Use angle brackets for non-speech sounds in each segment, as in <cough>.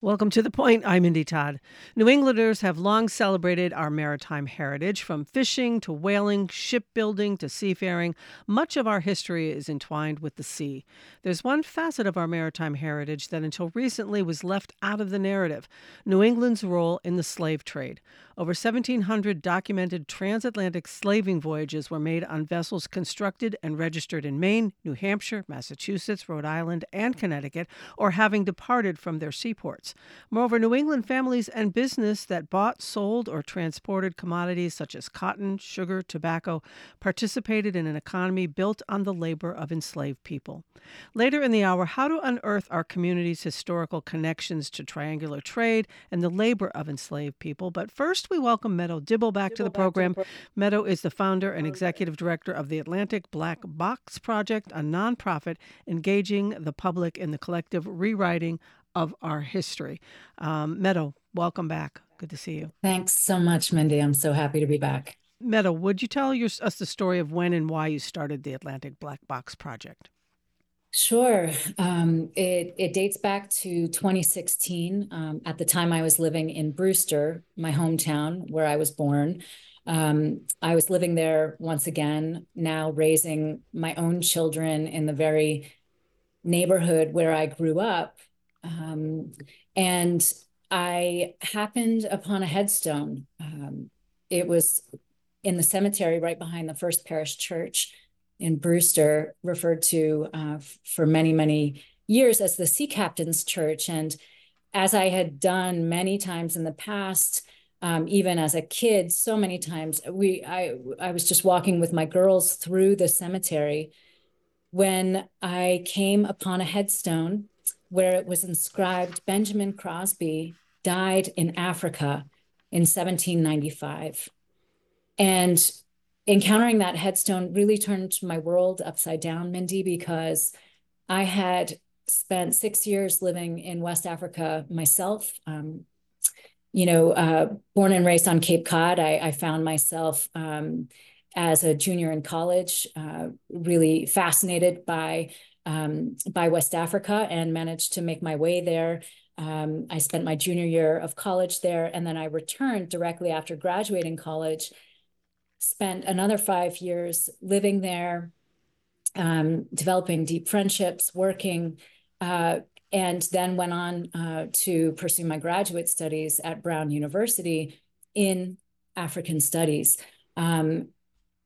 Welcome to The Point. I'm Mindy Todd. New Englanders have long celebrated our maritime heritage, from fishing to whaling, shipbuilding to seafaring. Much of our history is entwined with the sea. There's one facet of our maritime heritage that until recently was left out of the narrative New England's role in the slave trade. Over 1,700 documented transatlantic slaving voyages were made on vessels constructed and registered in Maine, New Hampshire, Massachusetts, Rhode Island, and Connecticut, or having departed from their seaports. Moreover, New England families and business that bought, sold, or transported commodities such as cotton, sugar, tobacco participated in an economy built on the labor of enslaved people. Later in the hour, how to unearth our community's historical connections to triangular trade and the labor of enslaved people. But first, we welcome Meadow Dibble back Dibble to the program. To the pro- Meadow is the founder and executive director of the Atlantic Black Box Project, a nonprofit engaging the public in the collective rewriting of our history. Um, Meadow, welcome back. Good to see you. Thanks so much, Mindy. I'm so happy to be back. Meadow, would you tell your, us the story of when and why you started the Atlantic Black Box Project? Sure. Um, it, it dates back to 2016. Um, at the time, I was living in Brewster, my hometown where I was born. Um, I was living there once again, now raising my own children in the very neighborhood where I grew up. Um, and I happened upon a headstone. Um, it was in the cemetery right behind the First Parish Church in Brewster, referred to uh, for many, many years as the Sea Captain's Church. And as I had done many times in the past, um, even as a kid, so many times, we I I was just walking with my girls through the cemetery when I came upon a headstone where it was inscribed Benjamin Crosby died in Africa in 1795. And encountering that headstone really turned my world upside down, Mindy, because I had spent six years living in West Africa myself. Um, you know, uh, born and raised on Cape Cod, I, I found myself um, as a junior in college uh, really fascinated by um, by West Africa and managed to make my way there. Um, I spent my junior year of college there, and then I returned directly after graduating college spent another five years living there, um, developing deep friendships, working, uh, and then went on uh, to pursue my graduate studies at Brown University in African studies. Um,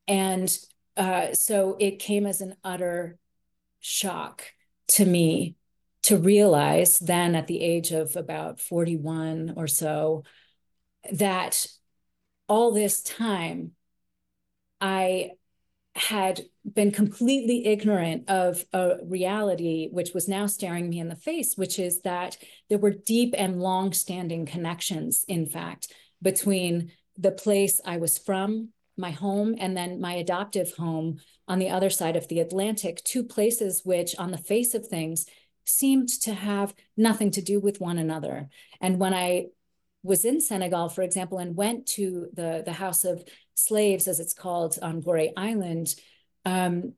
and uh, so it came as an utter shock to me to realize then at the age of about 41 or so that all this time I had been completely ignorant of a reality which was now staring me in the face, which is that there were deep and long-standing connections, in fact, between the place I was from, my home, and then my adoptive home on the other side of the Atlantic, two places which, on the face of things, seemed to have nothing to do with one another. And when I was in Senegal, for example, and went to the, the House of Slaves, as it's called, on Gorée Island, um,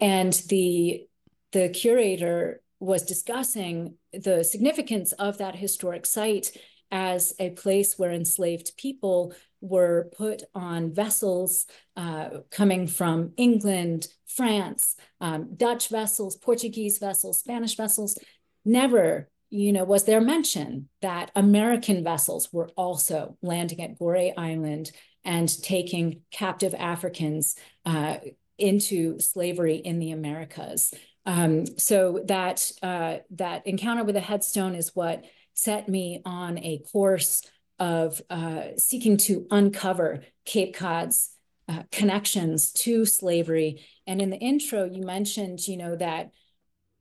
and the the curator was discussing the significance of that historic site as a place where enslaved people were put on vessels uh, coming from England, France, um, Dutch vessels, Portuguese vessels, Spanish vessels. Never you know, was there mention that American vessels were also landing at Gorée Island and taking captive Africans uh, into slavery in the Americas? Um, so that uh, that encounter with a headstone is what set me on a course of uh, seeking to uncover Cape Cod's uh, connections to slavery. And in the intro, you mentioned, you know, that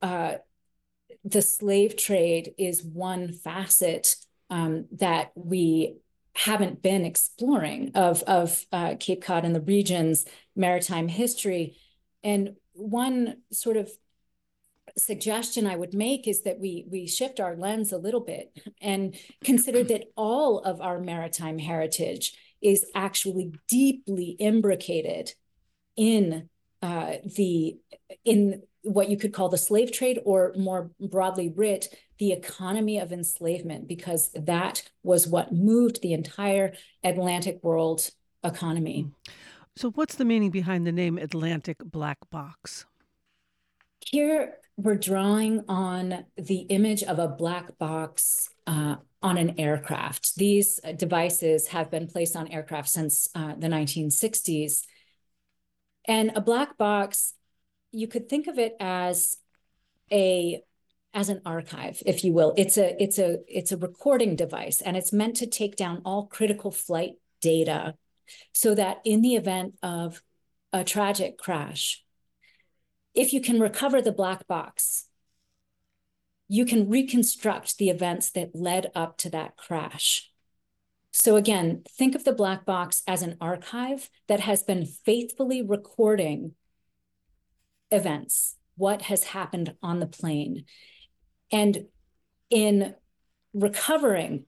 uh, the slave trade is one facet um, that we haven't been exploring of, of uh, Cape Cod and the region's maritime history. And one sort of suggestion I would make is that we we shift our lens a little bit and consider that all of our maritime heritage is actually deeply imbricated in uh, the in what you could call the slave trade, or more broadly writ, the economy of enslavement, because that was what moved the entire Atlantic world economy. Hmm. So, what's the meaning behind the name Atlantic Black Box? Here, we're drawing on the image of a black box uh, on an aircraft. These devices have been placed on aircraft since uh, the 1960s. And a black box, you could think of it as a as an archive, if you will. It's a it's a it's a recording device, and it's meant to take down all critical flight data, so that in the event of a tragic crash, if you can recover the black box, you can reconstruct the events that led up to that crash. So, again, think of the black box as an archive that has been faithfully recording events, what has happened on the plane. And in recovering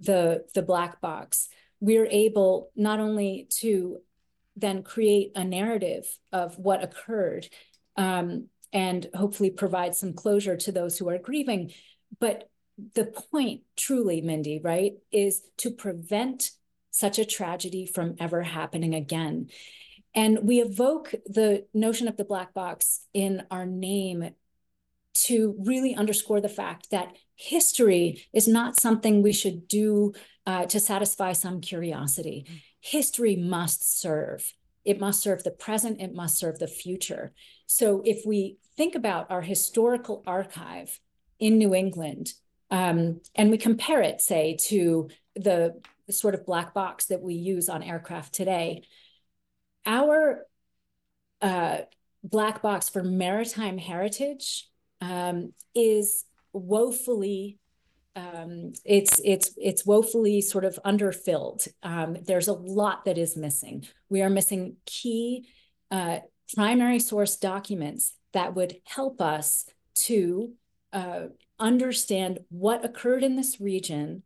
the, the black box, we're able not only to then create a narrative of what occurred um, and hopefully provide some closure to those who are grieving, but the point truly, Mindy, right, is to prevent such a tragedy from ever happening again. And we evoke the notion of the black box in our name to really underscore the fact that history is not something we should do uh, to satisfy some curiosity. History must serve. It must serve the present, it must serve the future. So if we think about our historical archive in New England, um, and we compare it, say, to the, sort of black box that we use on aircraft today. Our uh, black box for maritime heritage um, is woefully um, it's it's it's woefully sort of underfilled. Um, there's a lot that is missing. We are missing key uh, primary source documents that would help us to uh, understand what occurred in this region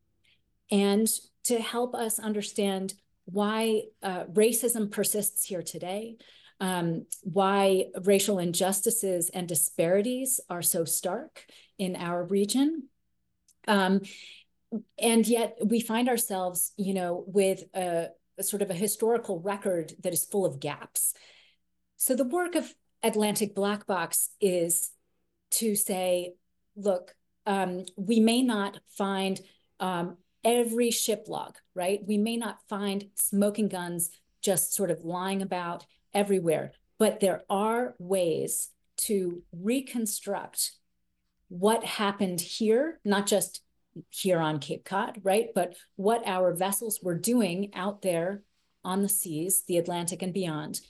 and to help us understand why uh, racism persists here today, um, why racial injustices and disparities are so stark in our region. Um, and yet we find ourselves, you know, with a, a sort of a historical record that is full of gaps. So the work of Atlantic Black Box is to say, look, um, we may not find um, every ship log, right? We may not find smoking guns just sort of lying about everywhere, but there are ways to reconstruct what happened here, not just here on Cape Cod, right? But what our vessels were doing out there on the seas, the Atlantic and beyond.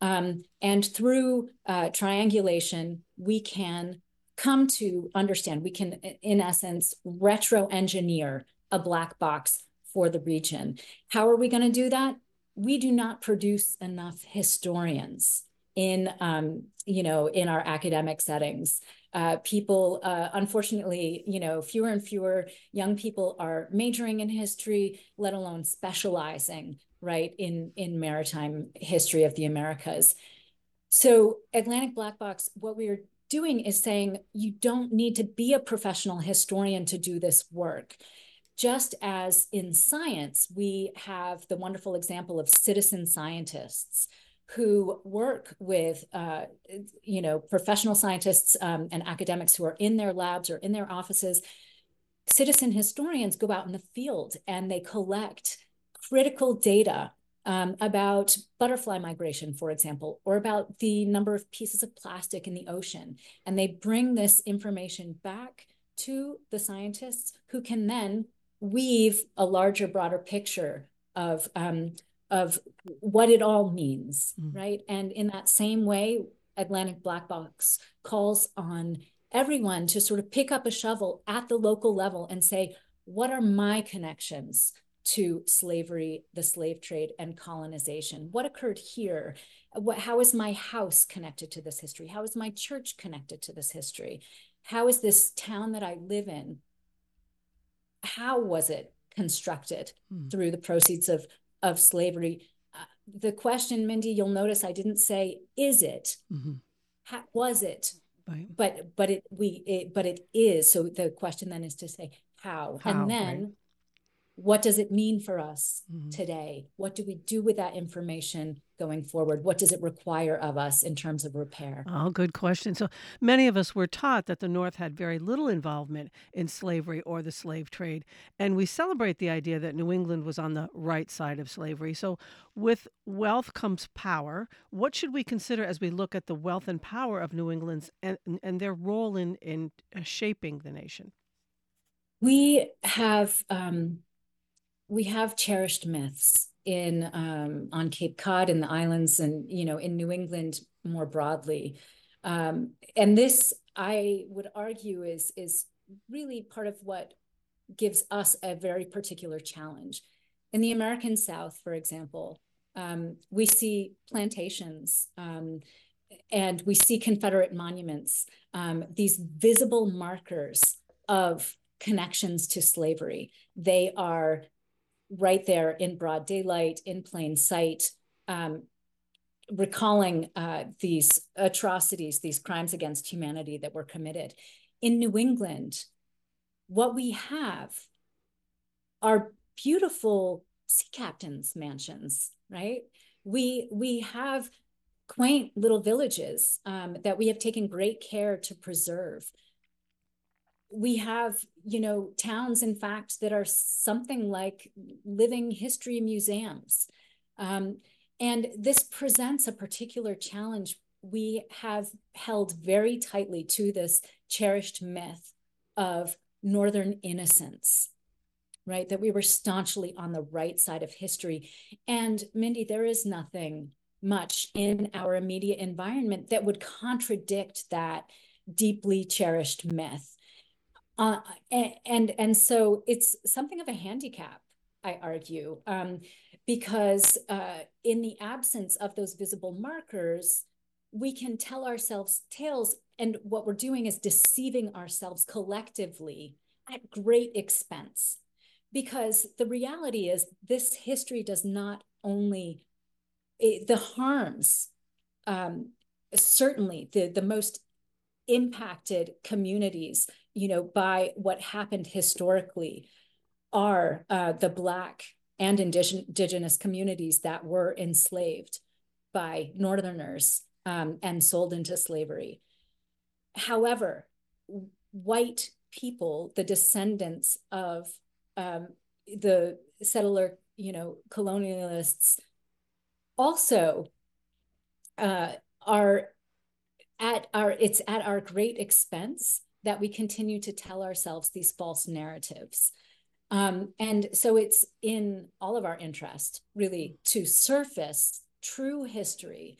Um, and through uh, triangulation, we can come to understand, we can, in essence, retro engineer a black box for the region. How are we going to do that? We do not produce enough historians in, um, you know, in our academic settings. Uh, people, uh, unfortunately, you know, fewer and fewer young people are majoring in history, let alone specializing, right, in in maritime history of the Americas. So Atlantic Black Box, what we are doing is saying you don't need to be a professional historian to do this work. Just as in science, we have the wonderful example of citizen scientists who work with, uh, you know, professional scientists um, and academics who are in their labs or in their offices. Citizen historians go out in the field and they collect critical data um, about butterfly migration, for example, or about the number of pieces of plastic in the ocean. And they bring this information back to the scientists who can then weave a larger, broader picture of, um, of what it all means, mm. right? And in that same way, Atlantic Black Box calls on everyone to sort of pick up a shovel at the local level and say, what are my connections to slavery, the slave trade, and colonization. What occurred here? What, how is my house connected to this history? How is my church connected to this history? How is this town that I live in? How was it constructed hmm. through the proceeds of, of slavery? Uh, the question, Mindy, you'll notice I didn't say, is it? Mm-hmm. How, was it? Right. But but it we it, but it is so the question then is to say how, how and then right what does it mean for us mm-hmm. today? What do we do with that information going forward? What does it require of us in terms of repair? Oh, good question. So many of us were taught that the North had very little involvement in slavery or the slave trade. And we celebrate the idea that New England was on the right side of slavery. So, with wealth comes power. What should we consider as we look at the wealth and power of New England's and, and their role in, in shaping the nation? We have. Um, we have cherished myths in um, on Cape Cod in the islands and you know in New England more broadly. Um, and this, I would argue, is is really part of what gives us a very particular challenge. In the American South, for example, um, we see plantations um, and we see Confederate monuments, um, these visible markers of connections to slavery. They are right there in broad daylight, in plain sight, um, recalling uh, these atrocities, these crimes against humanity that were committed. In New England, what we have are beautiful sea captains' mansions, right? We we have quaint little villages um, that we have taken great care to preserve we have you know towns in fact that are something like living history museums. Um, and this presents a particular challenge we have held very tightly to this cherished myth of northern innocence right? That we were staunchly on the right side of history. And mindy there is nothing much in our immediate environment that would contradict that deeply cherished myth uh, and, and, so it's something of a handicap, I argue, um, because uh, in the absence of those visible markers, we can tell ourselves tales. And what we're doing is deceiving ourselves collectively at great expense. Because the reality is, this history does not only, it, the harms, um, certainly the, the most impacted communities you know, by what happened historically are uh, the Black and indigenous communities that were enslaved by Northerners um, and sold into slavery. However, white people, the descendants of um, the settler, you know, colonialists, also uh, are at our it's at our great expense that we continue to tell ourselves these false narratives. Um, and so it's in all of our interest, really, to surface true history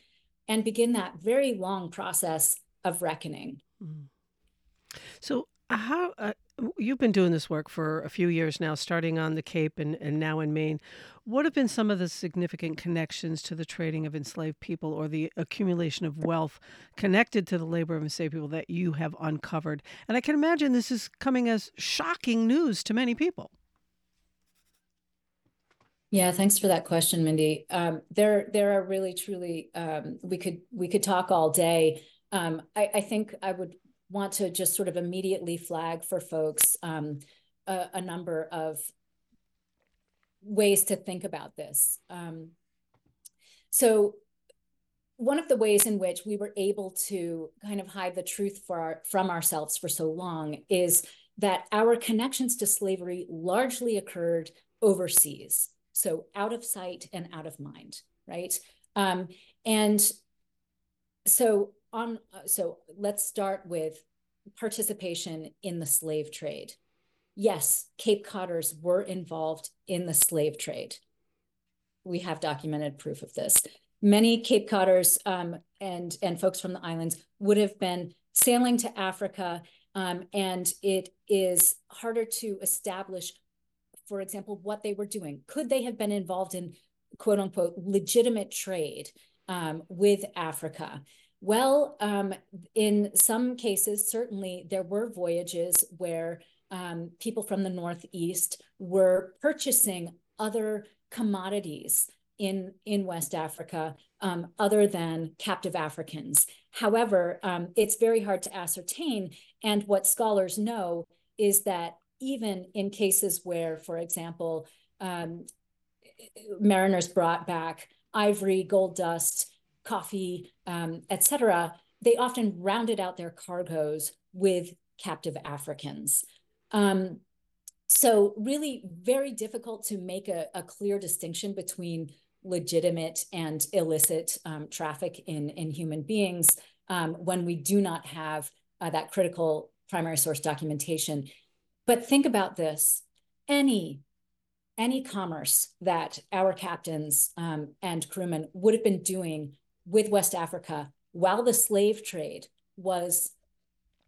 and begin that very long process of reckoning. Mm. So, how uh, you've been doing this work for a few years now, starting on the Cape and, and now in Maine. What have been some of the significant connections to the trading of enslaved people or the accumulation of wealth connected to the labor of enslaved people that you have uncovered? And I can imagine this is coming as shocking news to many people. Yeah, thanks for that question, Mindy. Um, there, there are really, truly, um, we could we could talk all day. Um, I, I, think I would want to just sort of immediately flag for folks um, a, a, number of ways to think about this. Um, so one of the ways in which we were able to kind of hide the truth our, from ourselves for so long is that our connections to slavery largely occurred overseas, so out of sight and out of mind, right? Um, and so on uh, so let's start with participation in the slave trade. Yes cape codders were involved in the slave trade. We have documented proof of this. Many cape codders um, and and folks from the islands would have been sailing to africa um, and it is harder to establish for example what they were doing. Could they have been involved in quote unquote legitimate trade um, with africa well, um, in some cases, certainly there were voyages where um, people from the Northeast were purchasing other commodities in, in West Africa um, other than captive Africans. However, um, it's very hard to ascertain. And what scholars know is that even in cases where, for example, um, mariners brought back ivory, gold dust, coffee, um, etc., they often rounded out their cargoes with captive Africans. Um, so really very difficult to make a, a, clear distinction between legitimate and illicit um, traffic in, in human beings um, when we do not have uh, that critical primary source documentation. But think about this, any any commerce that our captains um, and crewmen would have been doing with West Africa while the slave trade was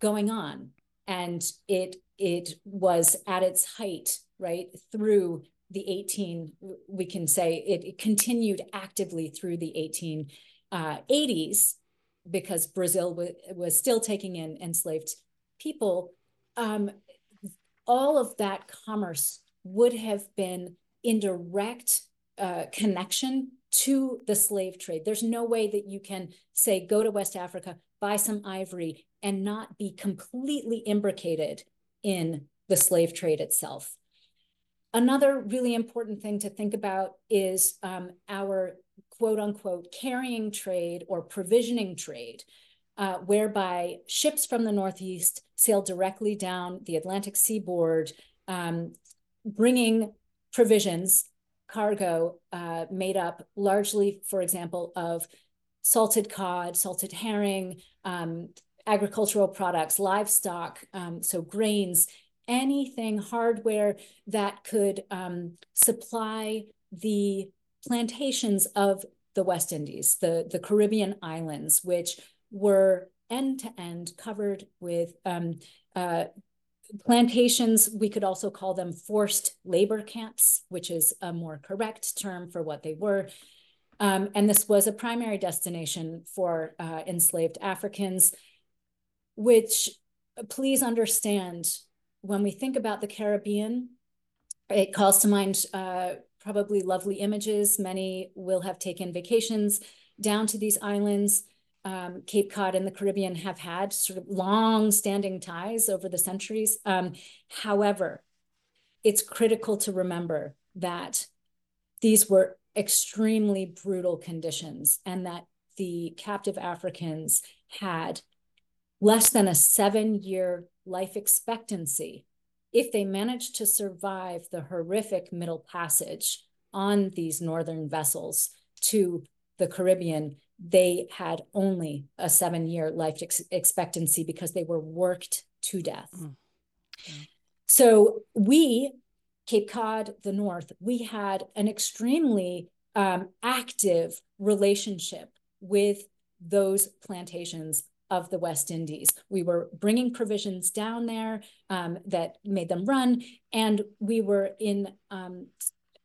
going on. And it it was at its height right through the 18 we can say it, it continued actively through the 1880s uh, because brazil w- was still taking in enslaved people. Um, all of that commerce would have been in direct uh, connection to the slave trade. There's no way that you can say, go to West Africa, buy some ivory, and not be completely imbricated in the slave trade itself. Another really important thing to think about is um, our quote unquote carrying trade or provisioning trade, uh, whereby ships from the Northeast sail directly down the Atlantic seaboard, um, bringing provisions, cargo uh, made up largely, for example, of salted cod, salted herring, um, agricultural products, livestock, um, so grains, anything hardware that could um, supply the plantations of the West Indies, the, the Caribbean islands, which were end to end covered with um, uh, plantations. We could also call them forced labor camps, which is a more correct term for what they were. Um, and this was a primary destination for uh, enslaved Africans, which please understand when we think about the Caribbean, it calls to mind uh, probably lovely images. Many will have taken vacations down to these islands um, Cape Cod and the Caribbean have had sort of long-standing ties over the centuries. Um, however, it's critical to remember that these were extremely brutal conditions and that the captive Africans had less than a seven-year life expectancy if they managed to survive the horrific middle passage on these northern vessels to the Caribbean they had only a seven year life ex- expectancy because they were worked to death. Mm. So we, Cape Cod, the North, we had an extremely um, active relationship with those plantations of the West Indies. We were bringing provisions down there um, that made them run, and we were in, um,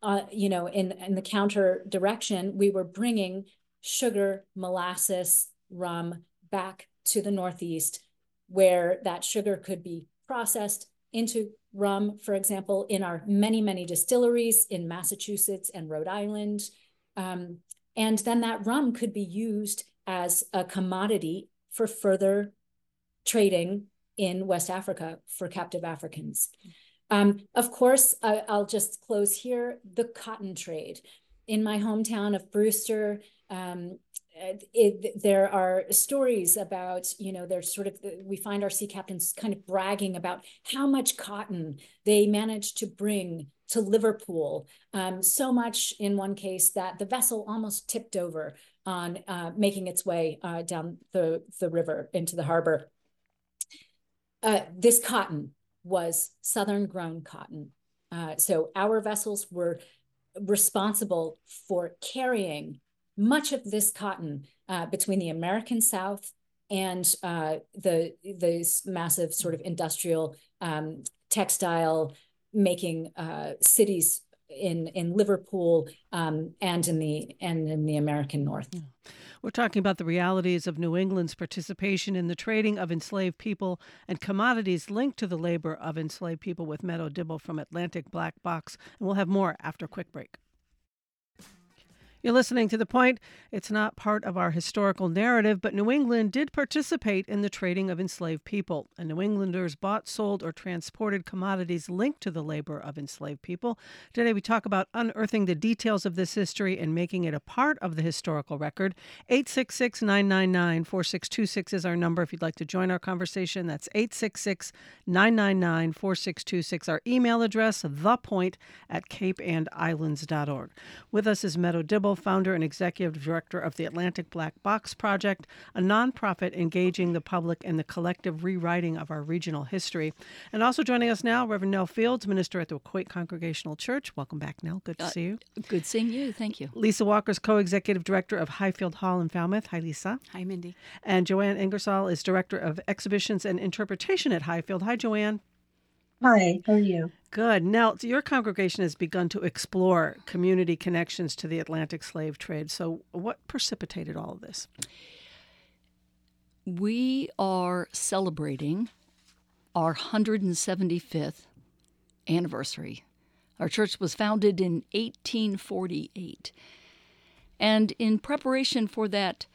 uh, you know, in in the counter direction. We were bringing sugar, molasses, rum back to the Northeast, where that sugar could be processed into rum, for example, in our many, many distilleries in Massachusetts and Rhode Island. Um, and then that rum could be used as a commodity for further trading in West Africa for captive Africans. Um, of course, I, I'll just close here the cotton trade. In my hometown of Brewster, um, it, there are stories about, you know, there's sort of, we find our sea captains kind of bragging about how much cotton they managed to bring to Liverpool. Um, so much in one case that the vessel almost tipped over on uh, making its way uh, down the, the river into the harbor. Uh, this cotton was Southern grown cotton. Uh, so our vessels were responsible for carrying much of this cotton uh, between the American South and uh, the these massive sort of industrial um, textile making uh, cities in in Liverpool um, and in the and in the American North. We're talking about the realities of New England's participation in the trading of enslaved people and commodities linked to the labor of enslaved people with Meadow Dibble from Atlantic Black Box, and we'll have more after a quick break. You're listening to The Point. It's not part of our historical narrative, but New England did participate in the trading of enslaved people, and New Englanders bought, sold, or transported commodities linked to the labor of enslaved people. Today, we talk about unearthing the details of this history and making it a part of the historical record. 866 999 4626 is our number if you'd like to join our conversation. That's 866 999 4626. Our email address, thepoint at capeandislands.org. With us is Meadow Dibble founder and executive director of the Atlantic Black Box Project, a nonprofit engaging the public in the collective rewriting of our regional history. And also joining us now, Reverend Nell Fields, minister at the Waquoit Congregational Church. Welcome back, Nell. Good to uh, see you. Good seeing you. Thank you. Lisa Walker's co executive director of Highfield Hall in Falmouth. Hi, Lisa. Hi, Mindy. And Joanne Ingersoll is director of exhibitions and interpretation at Highfield. Hi, Joanne. Hi, how are you? Good. Now, your congregation has begun to explore community connections to the Atlantic slave trade. So, what precipitated all of this? We are celebrating our 175th anniversary. Our church was founded in 1848. And in preparation for that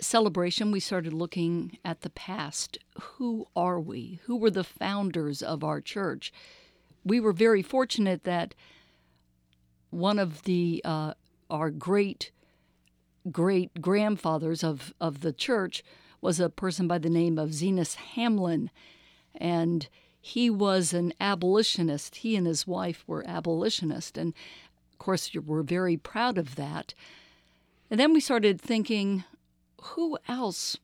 celebration, we started looking at the past. Who are we? Who were the founders of our church? We were very fortunate that one of the uh, our great great grandfathers of, of the church was a person by the name of Zenas Hamlin, and he was an abolitionist. He and his wife were abolitionists, and of course, we're very proud of that. And then we started thinking who else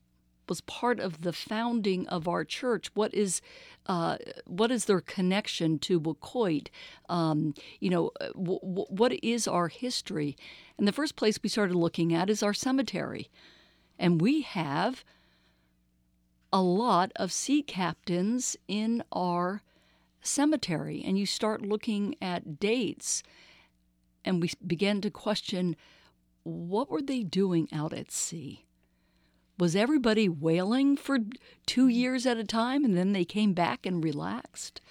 was part of the founding of our church? What is uh, what is their connection to Waquoit? Um, you know, uh, w- w- what is our history? And the first place we started looking at is our cemetery, and we have a lot of sea captains in our cemetery. And you start looking at dates, and we began to question what were they doing out at sea was everybody whaling for two years at a time and then they came back and relaxed?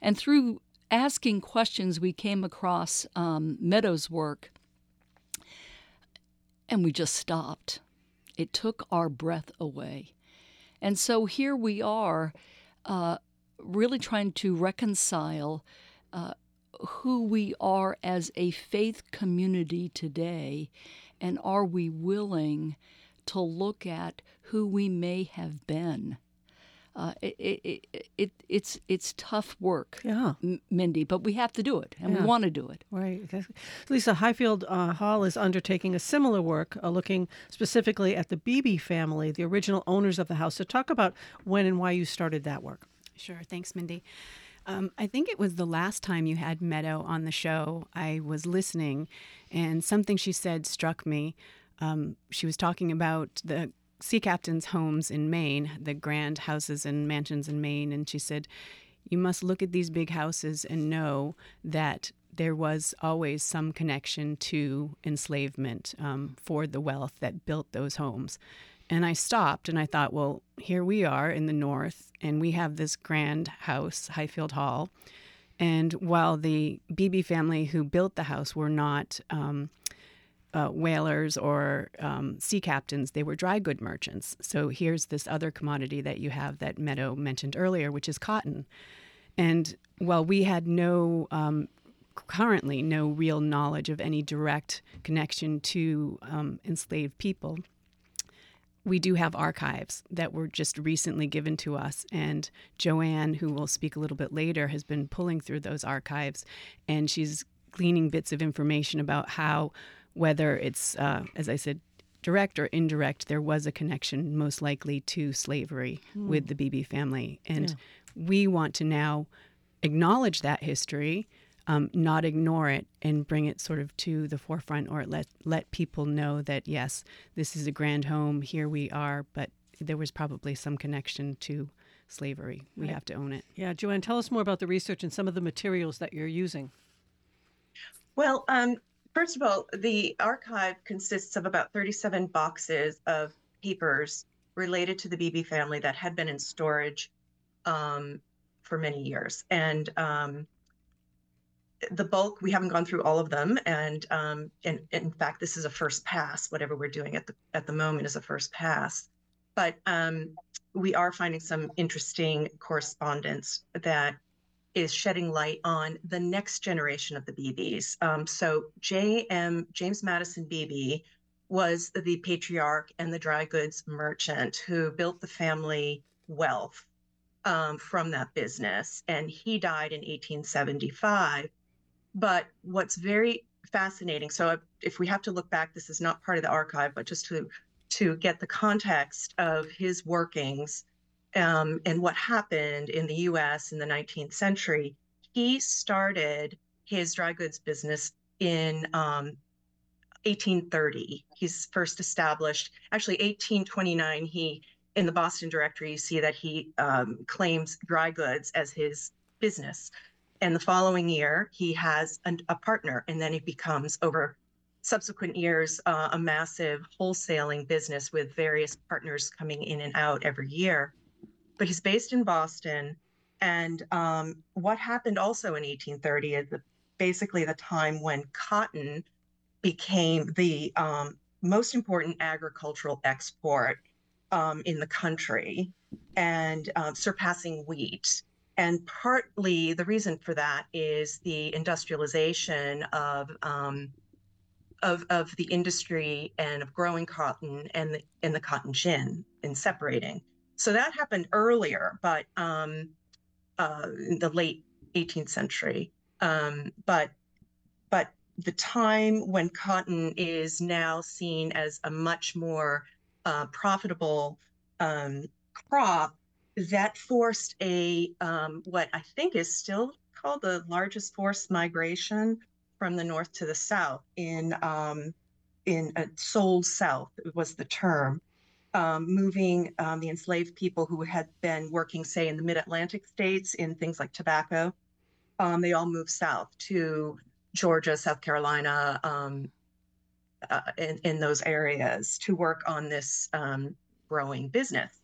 And through asking questions, we came across um, Meadows' work and we just stopped. It took our breath away. And so here we are, uh, really trying to reconcile uh, who we are as a faith community today, and are we willing to look at who we may have been. Uh, it, it, it, it's it's tough work, yeah, Mindy, but we have to do it, and yeah. we want to do it. Right. Lisa Highfield uh, Hall is undertaking a similar work, uh, looking specifically at the Beebe family, the original owners of the house. So, talk about when and why you started that work. Sure. Thanks, Mindy. Um, I think it was the last time you had Meadow on the show. I was listening, and something she said struck me. Um, she was talking about the sea captains' homes in Maine, the grand houses and mansions in Maine, and she said, You must look at these big houses and know that there was always some connection to enslavement um, for the wealth that built those homes. And I stopped and I thought, well, here we are in the north, and we have this grand house, Highfield Hall. And while the Beebe family who built the house were not um, uh, whalers or um, sea captains, they were dry good merchants. So here's this other commodity that you have that Meadow mentioned earlier, which is cotton. And while we had no, um, currently, no real knowledge of any direct connection to um, enslaved people, we do have archives that were just recently given to us. And Joanne, who will speak a little bit later, has been pulling through those archives and she's gleaning bits of information about how whether it's, uh, as I said, direct or indirect, there was a connection, most likely to slavery mm. with the Beebe family. And yeah. we want to now acknowledge that history, um, not ignore it, and bring it sort of to the forefront or let, let people know that, yes, this is a grand home, here we are, but there was probably some connection to slavery. We right. have to own it. Yeah, Joanne, tell us more about the research and some of the materials that you're using. Well, um, First of all, the archive consists of about 37 boxes of papers related to the Beebe family that had been in storage um, for many years. And um, the bulk we haven't gone through all of them, and um, and in fact, this is a first pass. Whatever we're doing at the at the moment is a first pass, but um, we are finding some interesting correspondence that is shedding light on the next generation of the Beebes. Um, so J.M. James Madison Beebe was the patriarch and the dry goods merchant who built the family wealth um, from that business, and he died in 1875. But what's very fascinating, so if we have to look back, this is not part of the archive, but just to to get the context of his workings um, and what happened in the US in the 19th century, he started his dry goods business in um, 1830. He's first established, actually, 1829, he in the Boston Directory, you see that he um, claims dry goods as his business. And the following year, he has an, a partner, and then he becomes over subsequent years uh, a massive wholesaling business with various partners coming in and out every year but he's based in Boston. And um, what happened also in 1830 is the, basically the time when cotton became the um, most important agricultural export um, in the country and uh, surpassing wheat. And partly the reason for that is the industrialization of um, of, of the industry and of growing cotton and the, and the cotton gin and separating. So that happened earlier, but um, uh, in the late 18th century. Um, but but the time when cotton is now seen as a much more uh, profitable um, crop, that forced a um, what I think is still called the largest forced migration from the north to the south in um, in uh, sold south was the term um, moving um, the enslaved people who had been working, say, in the mid Atlantic states in things like tobacco. Um, they all moved south to Georgia, South Carolina, um, uh, in, in, those areas to work on this um, growing business.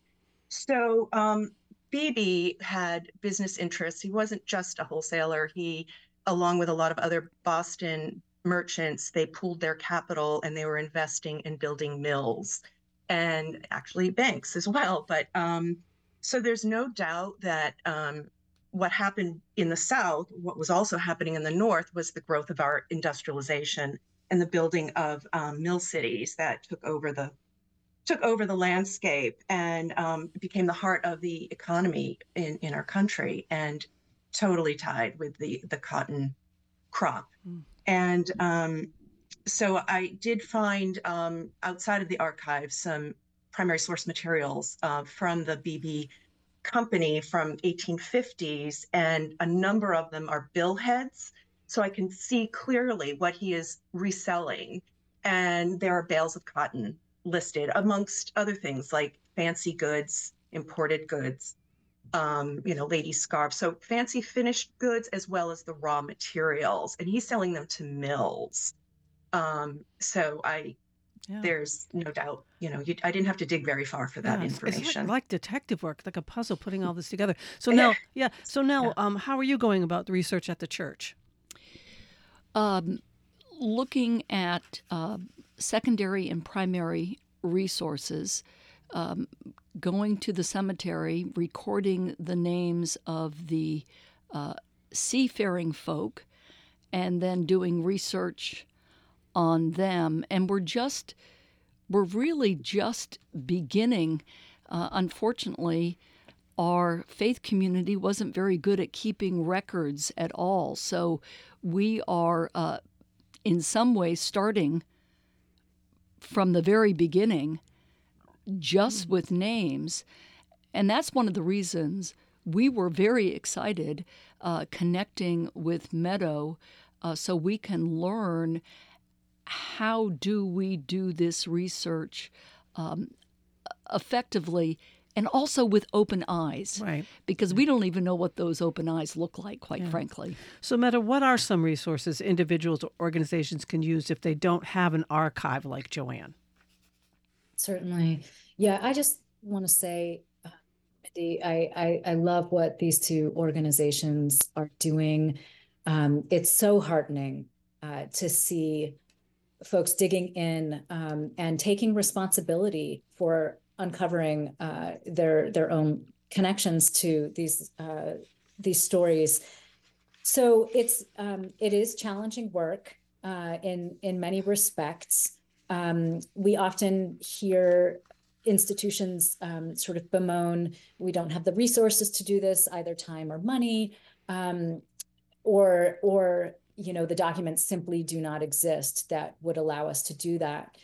So um, Beebe had business interests. He wasn't just a wholesaler. He, along with a lot of other Boston merchants, they pooled their capital and they were investing in building mills and actually banks as <laughs> well. But um, so there's no doubt that um, what happened in the South, what was also happening in the North, was the growth of our industrialization and the building of um, mill cities that took over the took over the landscape and um, became the heart of the economy in, in our country and totally tied with the the cotton crop. Mm. And um, so I did find um, outside of the archive some primary source materials uh, from the Beebe company from 1850s, and a number of them are billheads. So I can see clearly what he is reselling. And there are bales of cotton listed, amongst other things like fancy goods, imported goods, um, you know, lady scarves. So fancy finished goods as well as the raw materials. And he's selling them to mills. Um, so I, yeah. there's no doubt, you know, you, I didn't have to dig very far for that yeah, information. It's like, like, detective work, like a puzzle, putting all this together. So now, <laughs> yeah. So now, yeah. um, how are you going about the research at the church? Um, looking at uh, secondary and primary resources. Um, going to the cemetery, recording the names of the uh, seafaring folk, and then doing research on them. And we're just, we're really just beginning. Uh, unfortunately, our faith community wasn't very good at keeping records at all. So we are, uh, in some ways, starting from the very beginning just with names. And that's one of the reasons we were very excited uh, connecting with Meadow uh, so we can learn how do we do this research um, effectively and also with open eyes. Right. Because we don't even know what those open eyes look like, quite yeah. frankly. So, Meadow, what are some resources individuals or organizations can use if they don't have an archive like Joanne? Certainly. Yeah, I just want to say, Mindy, I, I, I love what these two organizations are doing um, it's so heartening uh, to see folks digging in um, and taking responsibility for uncovering uh, their their own connections to these uh, these stories. So it's um, it is challenging work uh, in in many respects. Um, we often hear institutions um, sort of bemoan we don't have the resources to do this, either time or money, um, or or you know the documents simply do not exist that would allow us to do that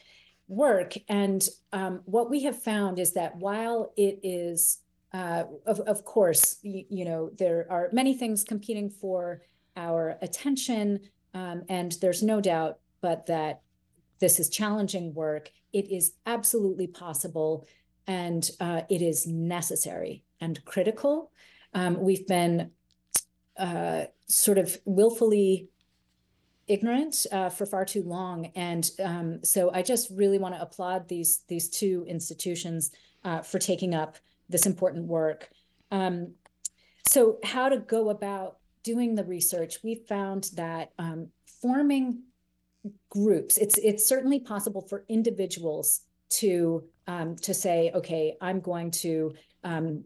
work. And um, what we have found is that while it is uh, of, of course, you, you, know, there are many things competing for our attention, um, and there's no doubt but that this is challenging work. It is absolutely possible, and uh, it is necessary and critical. Um, we've been uh, sort of willfully ignorant uh, for far too long, and um, so I just really want to applaud these these two institutions uh, for taking up this important work. Um, so, how to go about doing the research? We found that um, forming groups. It's it's certainly possible for individuals to um, to say, okay, I'm going to. Um,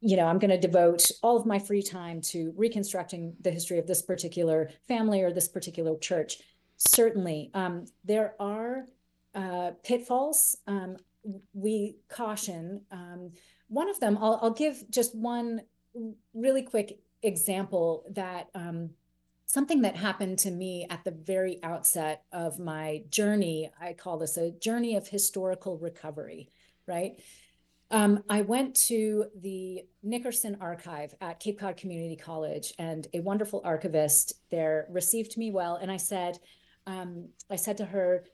you know, I'm going to devote all of my free time to reconstructing the history of this particular family or this particular church. Certainly, um, there are uh, pitfalls. Um, we caution. Um, one of them, I'll, I'll, give just one really quick example that um, something that happened to me at the very outset of my journey. I call this a journey of historical recovery, right? Um, I went to the Nickerson Archive at Cape Cod Community College, and a wonderful archivist there received me well. And I said, um, I said to her,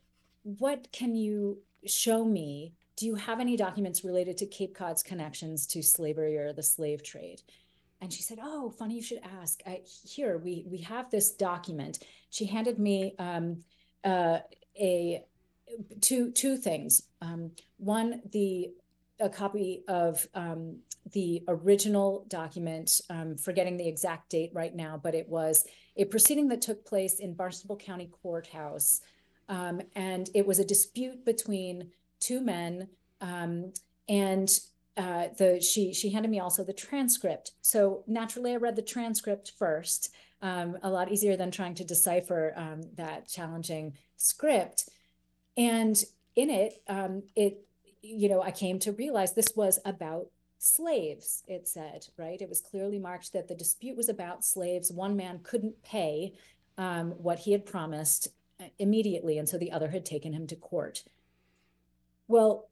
"What can you show me do you have any documents related to Cape Cod's connections to slavery or the slave trade? And she said, "Oh, funny you should ask. I, here we we have this document." She handed me um, uh, a two two things. Um, one, the a copy of um, the original document, um, forgetting the exact date right now, but it was a proceeding that took place in Barnstable County Courthouse. Um, and it was a dispute between two men, um, and uh, the she she handed me also the transcript. So naturally, I read the transcript first. Um, a lot easier than trying to decipher that challenging script. And in it, um, it you know, I came to realize this was about slaves. It said right. It was clearly marked that the dispute was about slaves. One man couldn't pay um, what he had promised uh, immediately, and so the other had taken him to court. Well,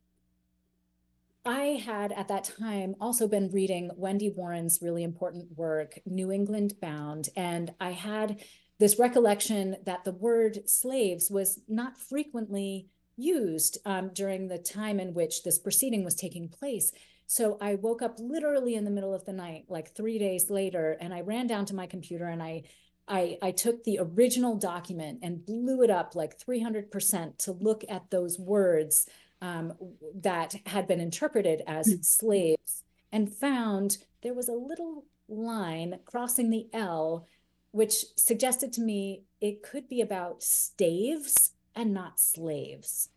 I had at that time also been reading Wendy Warren's really important work, New England Bound, and I had this recollection that the word slaves was not frequently used um, during the time in which this proceeding was taking place. So I woke up literally in the middle of the night, like three days later, and I ran down to my computer and I I, I took the original document and blew it up like 300% to look at those words um, that had been interpreted as mm. slaves and found there was a little line crossing the L, which suggested to me it could be about staves and not slaves.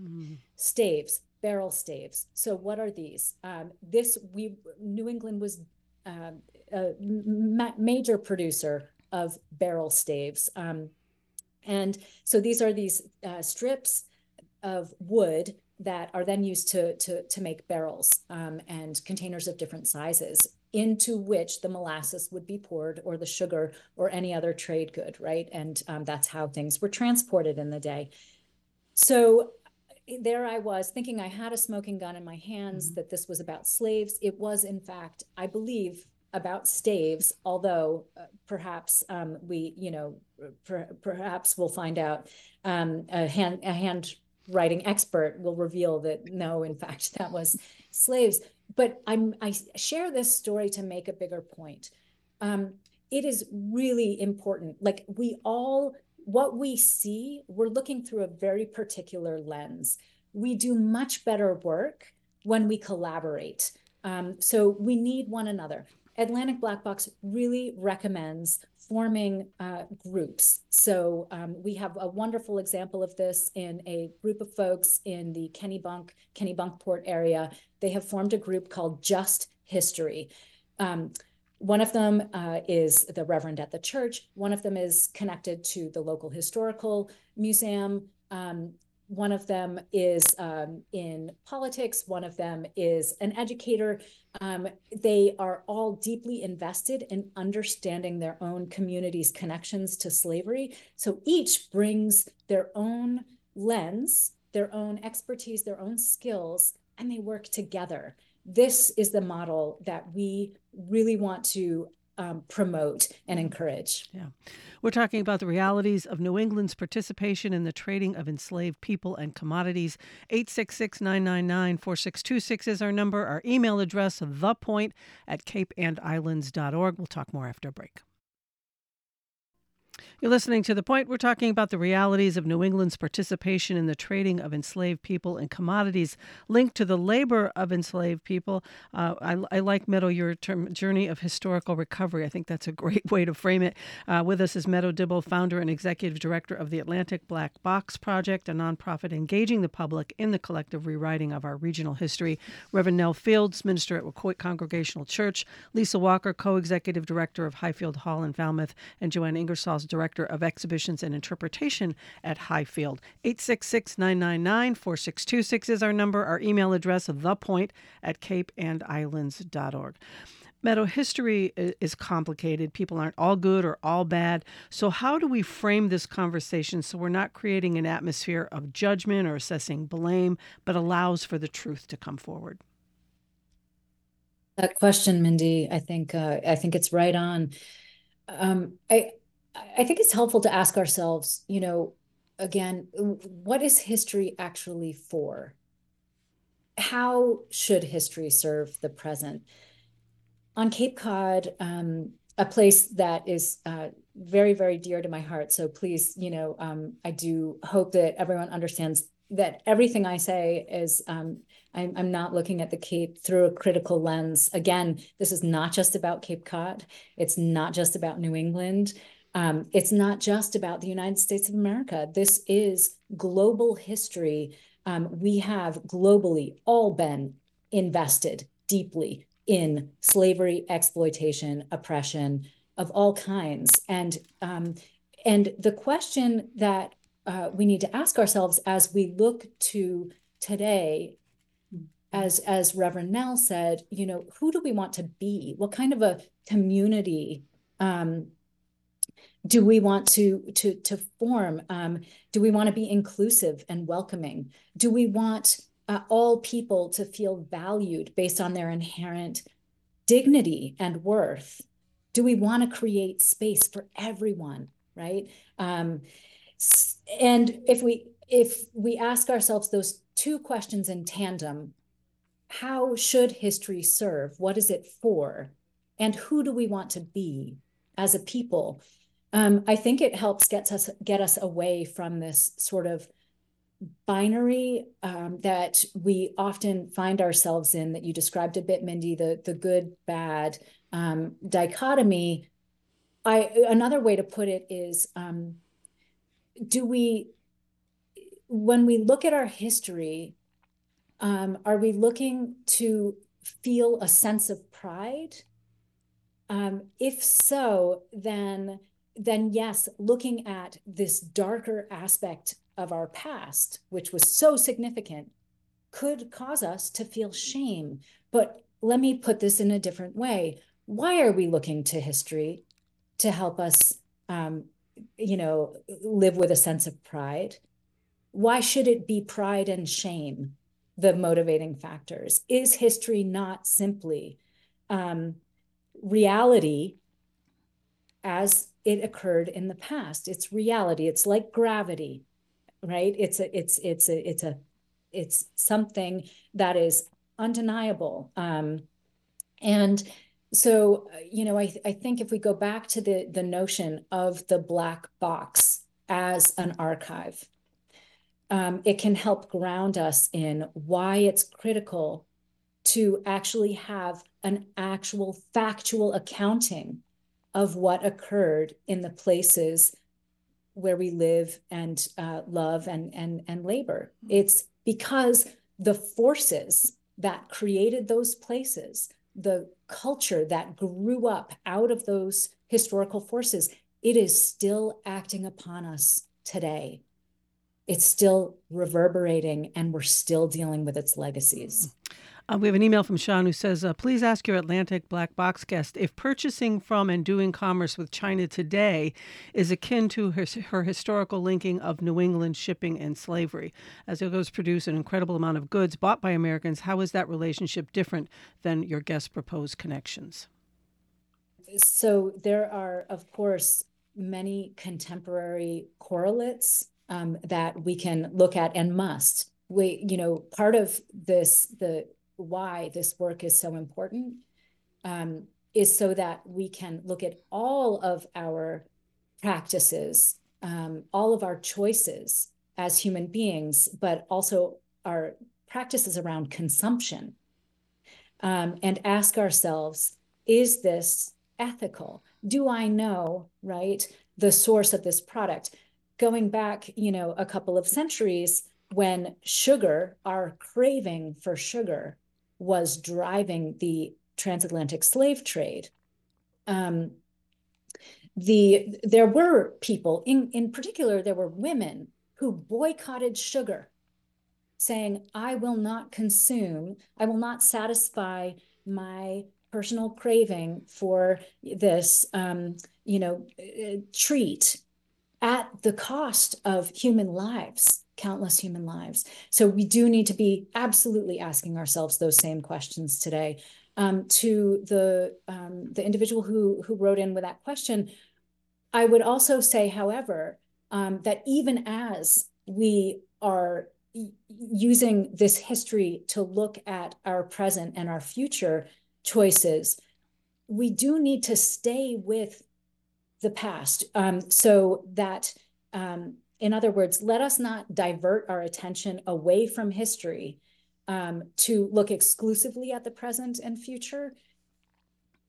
Mm. Staves, barrel staves. So what are these? Um, this we New England was um, a ma- major producer of barrel staves. Um, and so these are these uh, strips of wood that are then used to, to, to make barrels um, and containers of different sizes into which the molasses would be poured or the sugar or any other trade good, right? And um, that's how things were transported in the day. So there I was thinking I had a smoking gun in my hands, mm-hmm. that this was about slaves. It was, in fact, I believe, about staves, although uh, perhaps um, we, you know, per, perhaps we'll find out um, a hand, a hand writing expert will reveal that no, in fact, <laughs> that was slaves. But I'm, I share this story to make a bigger point. Um, it is really important. Like we all, what we see, we're looking through a very particular lens. We do much better work when we collaborate. Um, so we need one another. Atlantic Black Box really recommends forming uh, groups. So um, we have a wonderful example of this in a group of folks in the Kennebunk, Kennebunkport area. They have formed a group called Just History. Um, one of them uh, is the Reverend at the church. One of them is connected to the local historical museum. Um, one of them is um, in politics. One of them is an educator. Um, they are all deeply invested in understanding their own community's connections to slavery. So each brings their own lens, their own expertise, their own skills, and they work together this is the model that we really want to um, promote and encourage. Yeah. We're talking about the realities of New England's participation in the trading of enslaved people and commodities. 866 999 4626 is our number. Our email address, thepoint at capeandislands.org. We'll talk more after a break. You're listening to The Point. We're talking about the realities of New England's participation in the trading of enslaved people and commodities linked to the labor of enslaved people. Uh, I, I, like, Meadow, your term, journey of historical recovery. I think that's a <laughs> great way to frame it. Uh, with us is Meadow Dibble, founder and executive director of the Atlantic Black Box Project, a nonprofit engaging the public in the collective rewriting of our regional history. Reverend Nell Fields, minister at Waquoit Congregational Church. Lisa Walker, co executive director of Highfield Hall in Falmouth. And Joanne Ingersoll's director of Exhibitions and Interpretation at Highfield. 866 999 4626 is our number. Our email address, thepoint at capeandislands.org. Meadow, history is complicated. People aren't all good or all bad. So, how do we frame this conversation so we're not creating an atmosphere of judgment or assessing blame, but allows for the truth to come forward? That question, Mindy, I think uh, I think it's right on. Um, I I think it's helpful to ask ourselves, you know, again, what is history actually for? How should history serve the present? On Cape Cod, um, a place that is uh, very, very dear to my heart. So please, you know, um, I do hope that everyone understands that everything I say is um, I'm, I'm not looking at the Cape through a critical lens. Again, this is not just about Cape Cod. It's not just about New England. Um, it's not just about the United States of America. This is global history. Um, we have globally all been invested deeply in slavery, exploitation, oppression of all kinds. And um, and the question that uh, we need to ask ourselves as we look to today, as as Reverend Nell said, you know, who do we want to be? What kind of a community um, do we want to to to form um, do we want to be inclusive and welcoming? Do we want uh, all people to feel valued based on their inherent dignity and worth? Do we want to create space for everyone right? Um, and if we if we ask ourselves those two questions in tandem how should history serve? What is it for? And who do we want to be as a people um, I think it helps get us get us away from this sort of binary um, that we often find ourselves in that you described a bit, Mindy, the the good bad um, dichotomy. I another way to put it is, um, do we when we look at our history, um, are we looking to feel a sense of pride? Um, if so, then then yes, looking at this darker aspect of our past, which was so significant, could cause us to feel shame. But let me put this in a different way. Why are we looking to history to help us, um, you know, live with a sense of pride? Why should it be pride and shame the motivating factors? Is history not simply um, reality as it occurred in the past. It's reality. It's like gravity, right? It's a, it's, it's a, it's a, it's something that is undeniable. Um, and so, you know, I, I think if we go back to the, the notion of the black box as an archive, um, it can help ground us in why it's critical to actually have an actual factual accounting of what occurred in the places where we live and uh, love and, and, and labor. It's because the forces that created those places, the culture that grew up out of those historical forces, it is still acting upon us today. It's still reverberating, and we're still dealing with its legacies. Uh, we have an email from Sean who says, uh, Please ask your Atlantic Black Box guest if purchasing from and doing commerce with China today is akin to her, her historical linking of New England shipping and slavery. As it goes produce an incredible amount of goods bought by Americans, how is that relationship different than your guest's proposed connections? So there are, of course, many contemporary correlates um, that we can look at and must. We, you know, part of this, the why this work is so important um, is so that we can look at all of our practices, um, all of our choices as human beings, but also our practices around consumption, um, and ask ourselves is this ethical? Do I know, right, the source of this product? Going back, you know, a couple of centuries, when sugar, our craving for sugar, was driving the transatlantic slave trade. Um, the there were people, in, in particular, there were women who boycotted sugar, saying, I will not consume, I will not satisfy my personal craving for this, um, you know, uh, treat at the cost of human lives countless human lives. So we do need to be absolutely asking ourselves those same questions today. Um, to the um, the individual who who wrote in with that question, I would also say, however, um, that even as we are using this history to look at our present and our future choices, we do need to stay with the past um, so that um, in other words, let us not divert our attention away from history um, to look exclusively at the present and future.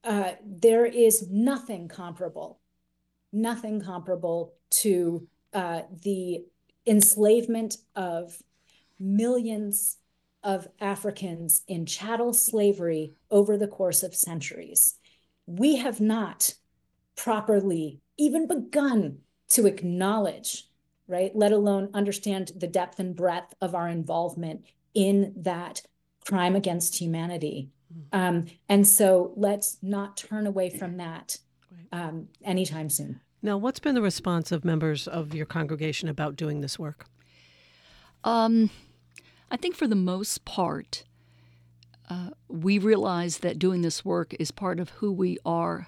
Uh, there is nothing comparable, nothing comparable to uh, the enslavement of millions of Africans in chattel slavery over the course of centuries. We have not properly even begun to acknowledge right? Let alone understand the depth and breadth of our involvement in that crime against humanity. Mm-hmm. Um, and so let's not turn away from that um, anytime soon. Now, what's been the response of members of your congregation about doing this work? Um, I think for the most part, uh, we realize that doing this work is part of who we are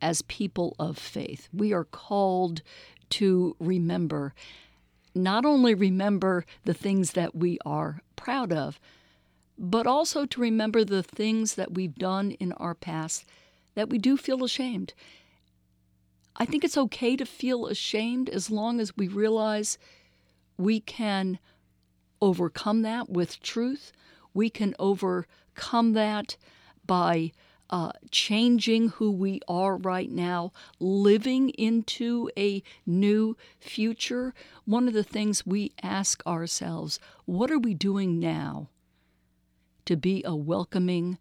as people of faith. We are called to remember not only remember the things that we are proud of, but also to remember the things that we've done in our past that we do feel ashamed. I think it's okay to feel ashamed as long as we realize we can overcome that with truth. We can overcome that by uh, changing who we are right now, living into a new future, one of the things we ask ourselves what are we doing now to be a welcoming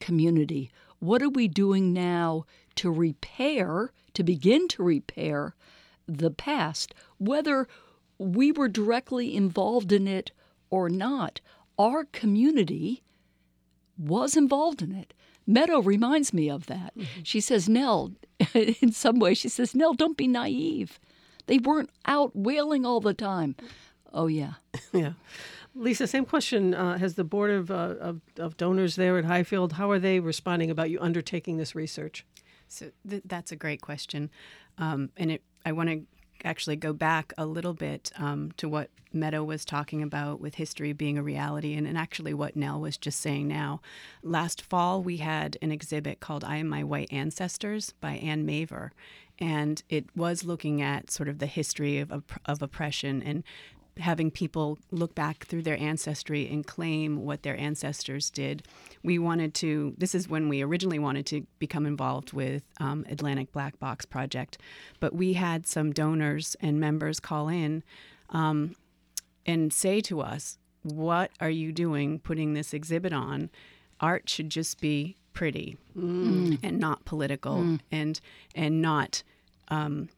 community? What are we doing now to repair, to begin to repair the past, whether we were directly involved in it or not? Our community was involved in it. Meadow reminds me of that. Mm-hmm. She says, Nell, <laughs> in some way, she says, Nell, don't be naive. They weren't out whaling all the time. Oh, yeah. <laughs> yeah. Lisa, same question. Uh, has the board of, uh, of, of, donors there at Highfield, how are they responding about you undertaking this research? So th- that's a great question. Um, and it, I want to actually go back a little bit um, to what Meadow was talking about with history being a reality, and, and actually what Nell was just saying now. Last fall, we had an exhibit called I Am My White Ancestors by Ann Mavor, and it was looking at sort of the history of, of oppression and having people look back through their ancestry and claim what their ancestors did. We wanted to, this is when we originally wanted to become involved with um, Atlantic Black Box Project, but we had some donors and members call in um, and say to us, What are you doing putting this exhibit on? Art should just be pretty mm. and not political mm. and and not um,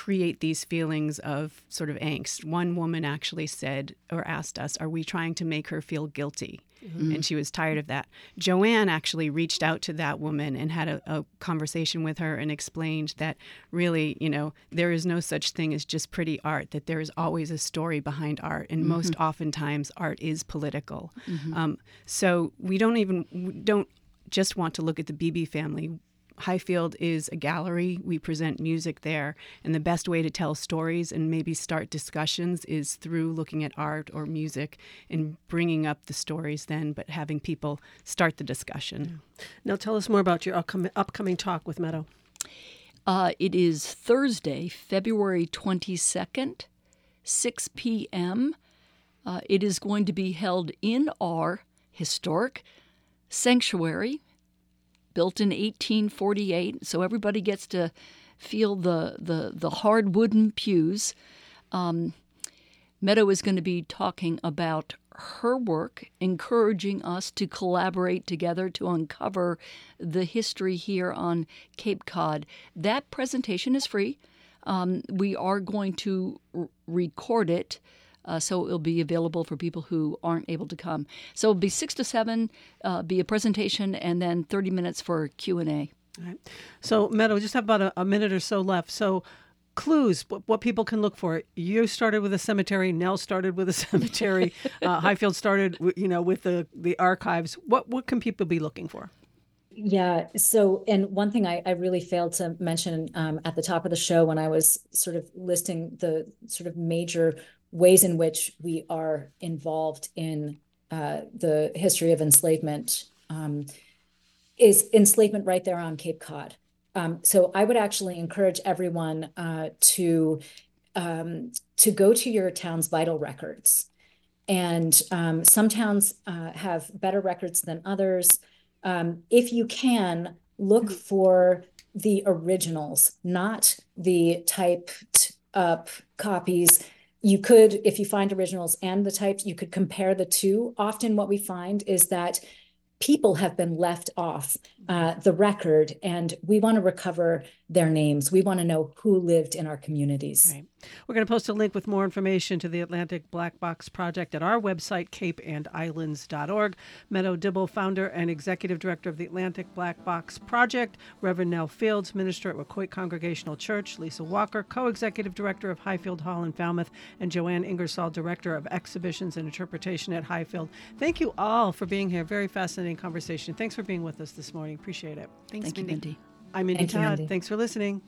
create these feelings of sort of angst. One woman actually said or asked us, Are we trying to make her feel guilty? Mm-hmm. And she was tired of that. Joanne actually reached out to that woman and had a, a, conversation with her and explained that really, you know, there is no such thing as just pretty art, that there is always a story behind art. And mm-hmm. most oftentimes, art is political. Mm-hmm. Um, so we don't even, we don't just want to look at the Beebe family. Highfield is a gallery. We present music there. And the best way to tell stories and maybe start discussions is through looking at art or music and bringing up the stories then, but having people start the discussion. Yeah. Now, tell us more about your upcoming, upcoming talk with Meadow. Uh, it is Thursday, February 22nd, 6 p.m. Uh, it is going to be held in our historic sanctuary built in 1848, so everybody gets to feel the the, the hard wooden pews. Um, Meadow is going to be talking about her work, encouraging us to collaborate together to uncover the history here on Cape Cod. That presentation is free. Um, we are going to r- record it uh, so it'll be available for people who aren't able to come. So it'll be six to seven, uh, be a presentation, and then thirty minutes for Q and A. Right. So Meadow, just have about a, a minute or so left. So clues what, what, people can look for you started with a cemetery nell started with a <laughs> cemetery <laughs> uh, highfield started you know with the the archives what what can people be looking for yeah so and one thing i, I really failed to mention um, at the top of the show when i was sort of listing the sort of major ways in which we are involved in uh, the history of enslavement um, is enslavement right there on Cape Cod. Um, so I would actually encourage everyone uh, to um, to go to your town's vital records. And um, some towns uh, have better records than others. Um, if you can, look for the originals, not the typed up copies you could, if you find originals and the types, you could compare the two. Often, what we find is that people have been left off uh, the record, and we want to recover their names. We want to know who lived in our communities. Right. We're going to post a link with more information to the Atlantic Black Box Project at our website, capeandislands.org. Meadow Dibble, founder and executive director of the Atlantic Black Box Project, Reverend Nell Fields, minister at Waquoit Congregational Church, Lisa Walker, co executive director of Highfield Hall in Falmouth, and Joanne Ingersoll, director of exhibitions and interpretation at Highfield. Thank you all for being here. Very fascinating conversation. Thanks for being with us this morning. Appreciate it. Thanks, Thank Mindy. You, Mindy. I'm Mindy Thank Todd. You, Thanks for listening.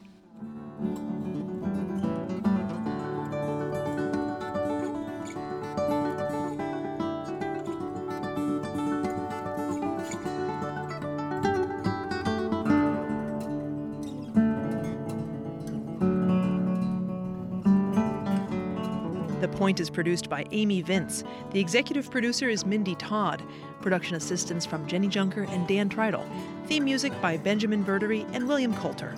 Point is produced by Amy Vince. The executive producer is Mindy Todd. Production assistance from Jenny Junker and Dan Tridle. Theme music by Benjamin Verdery and William Coulter.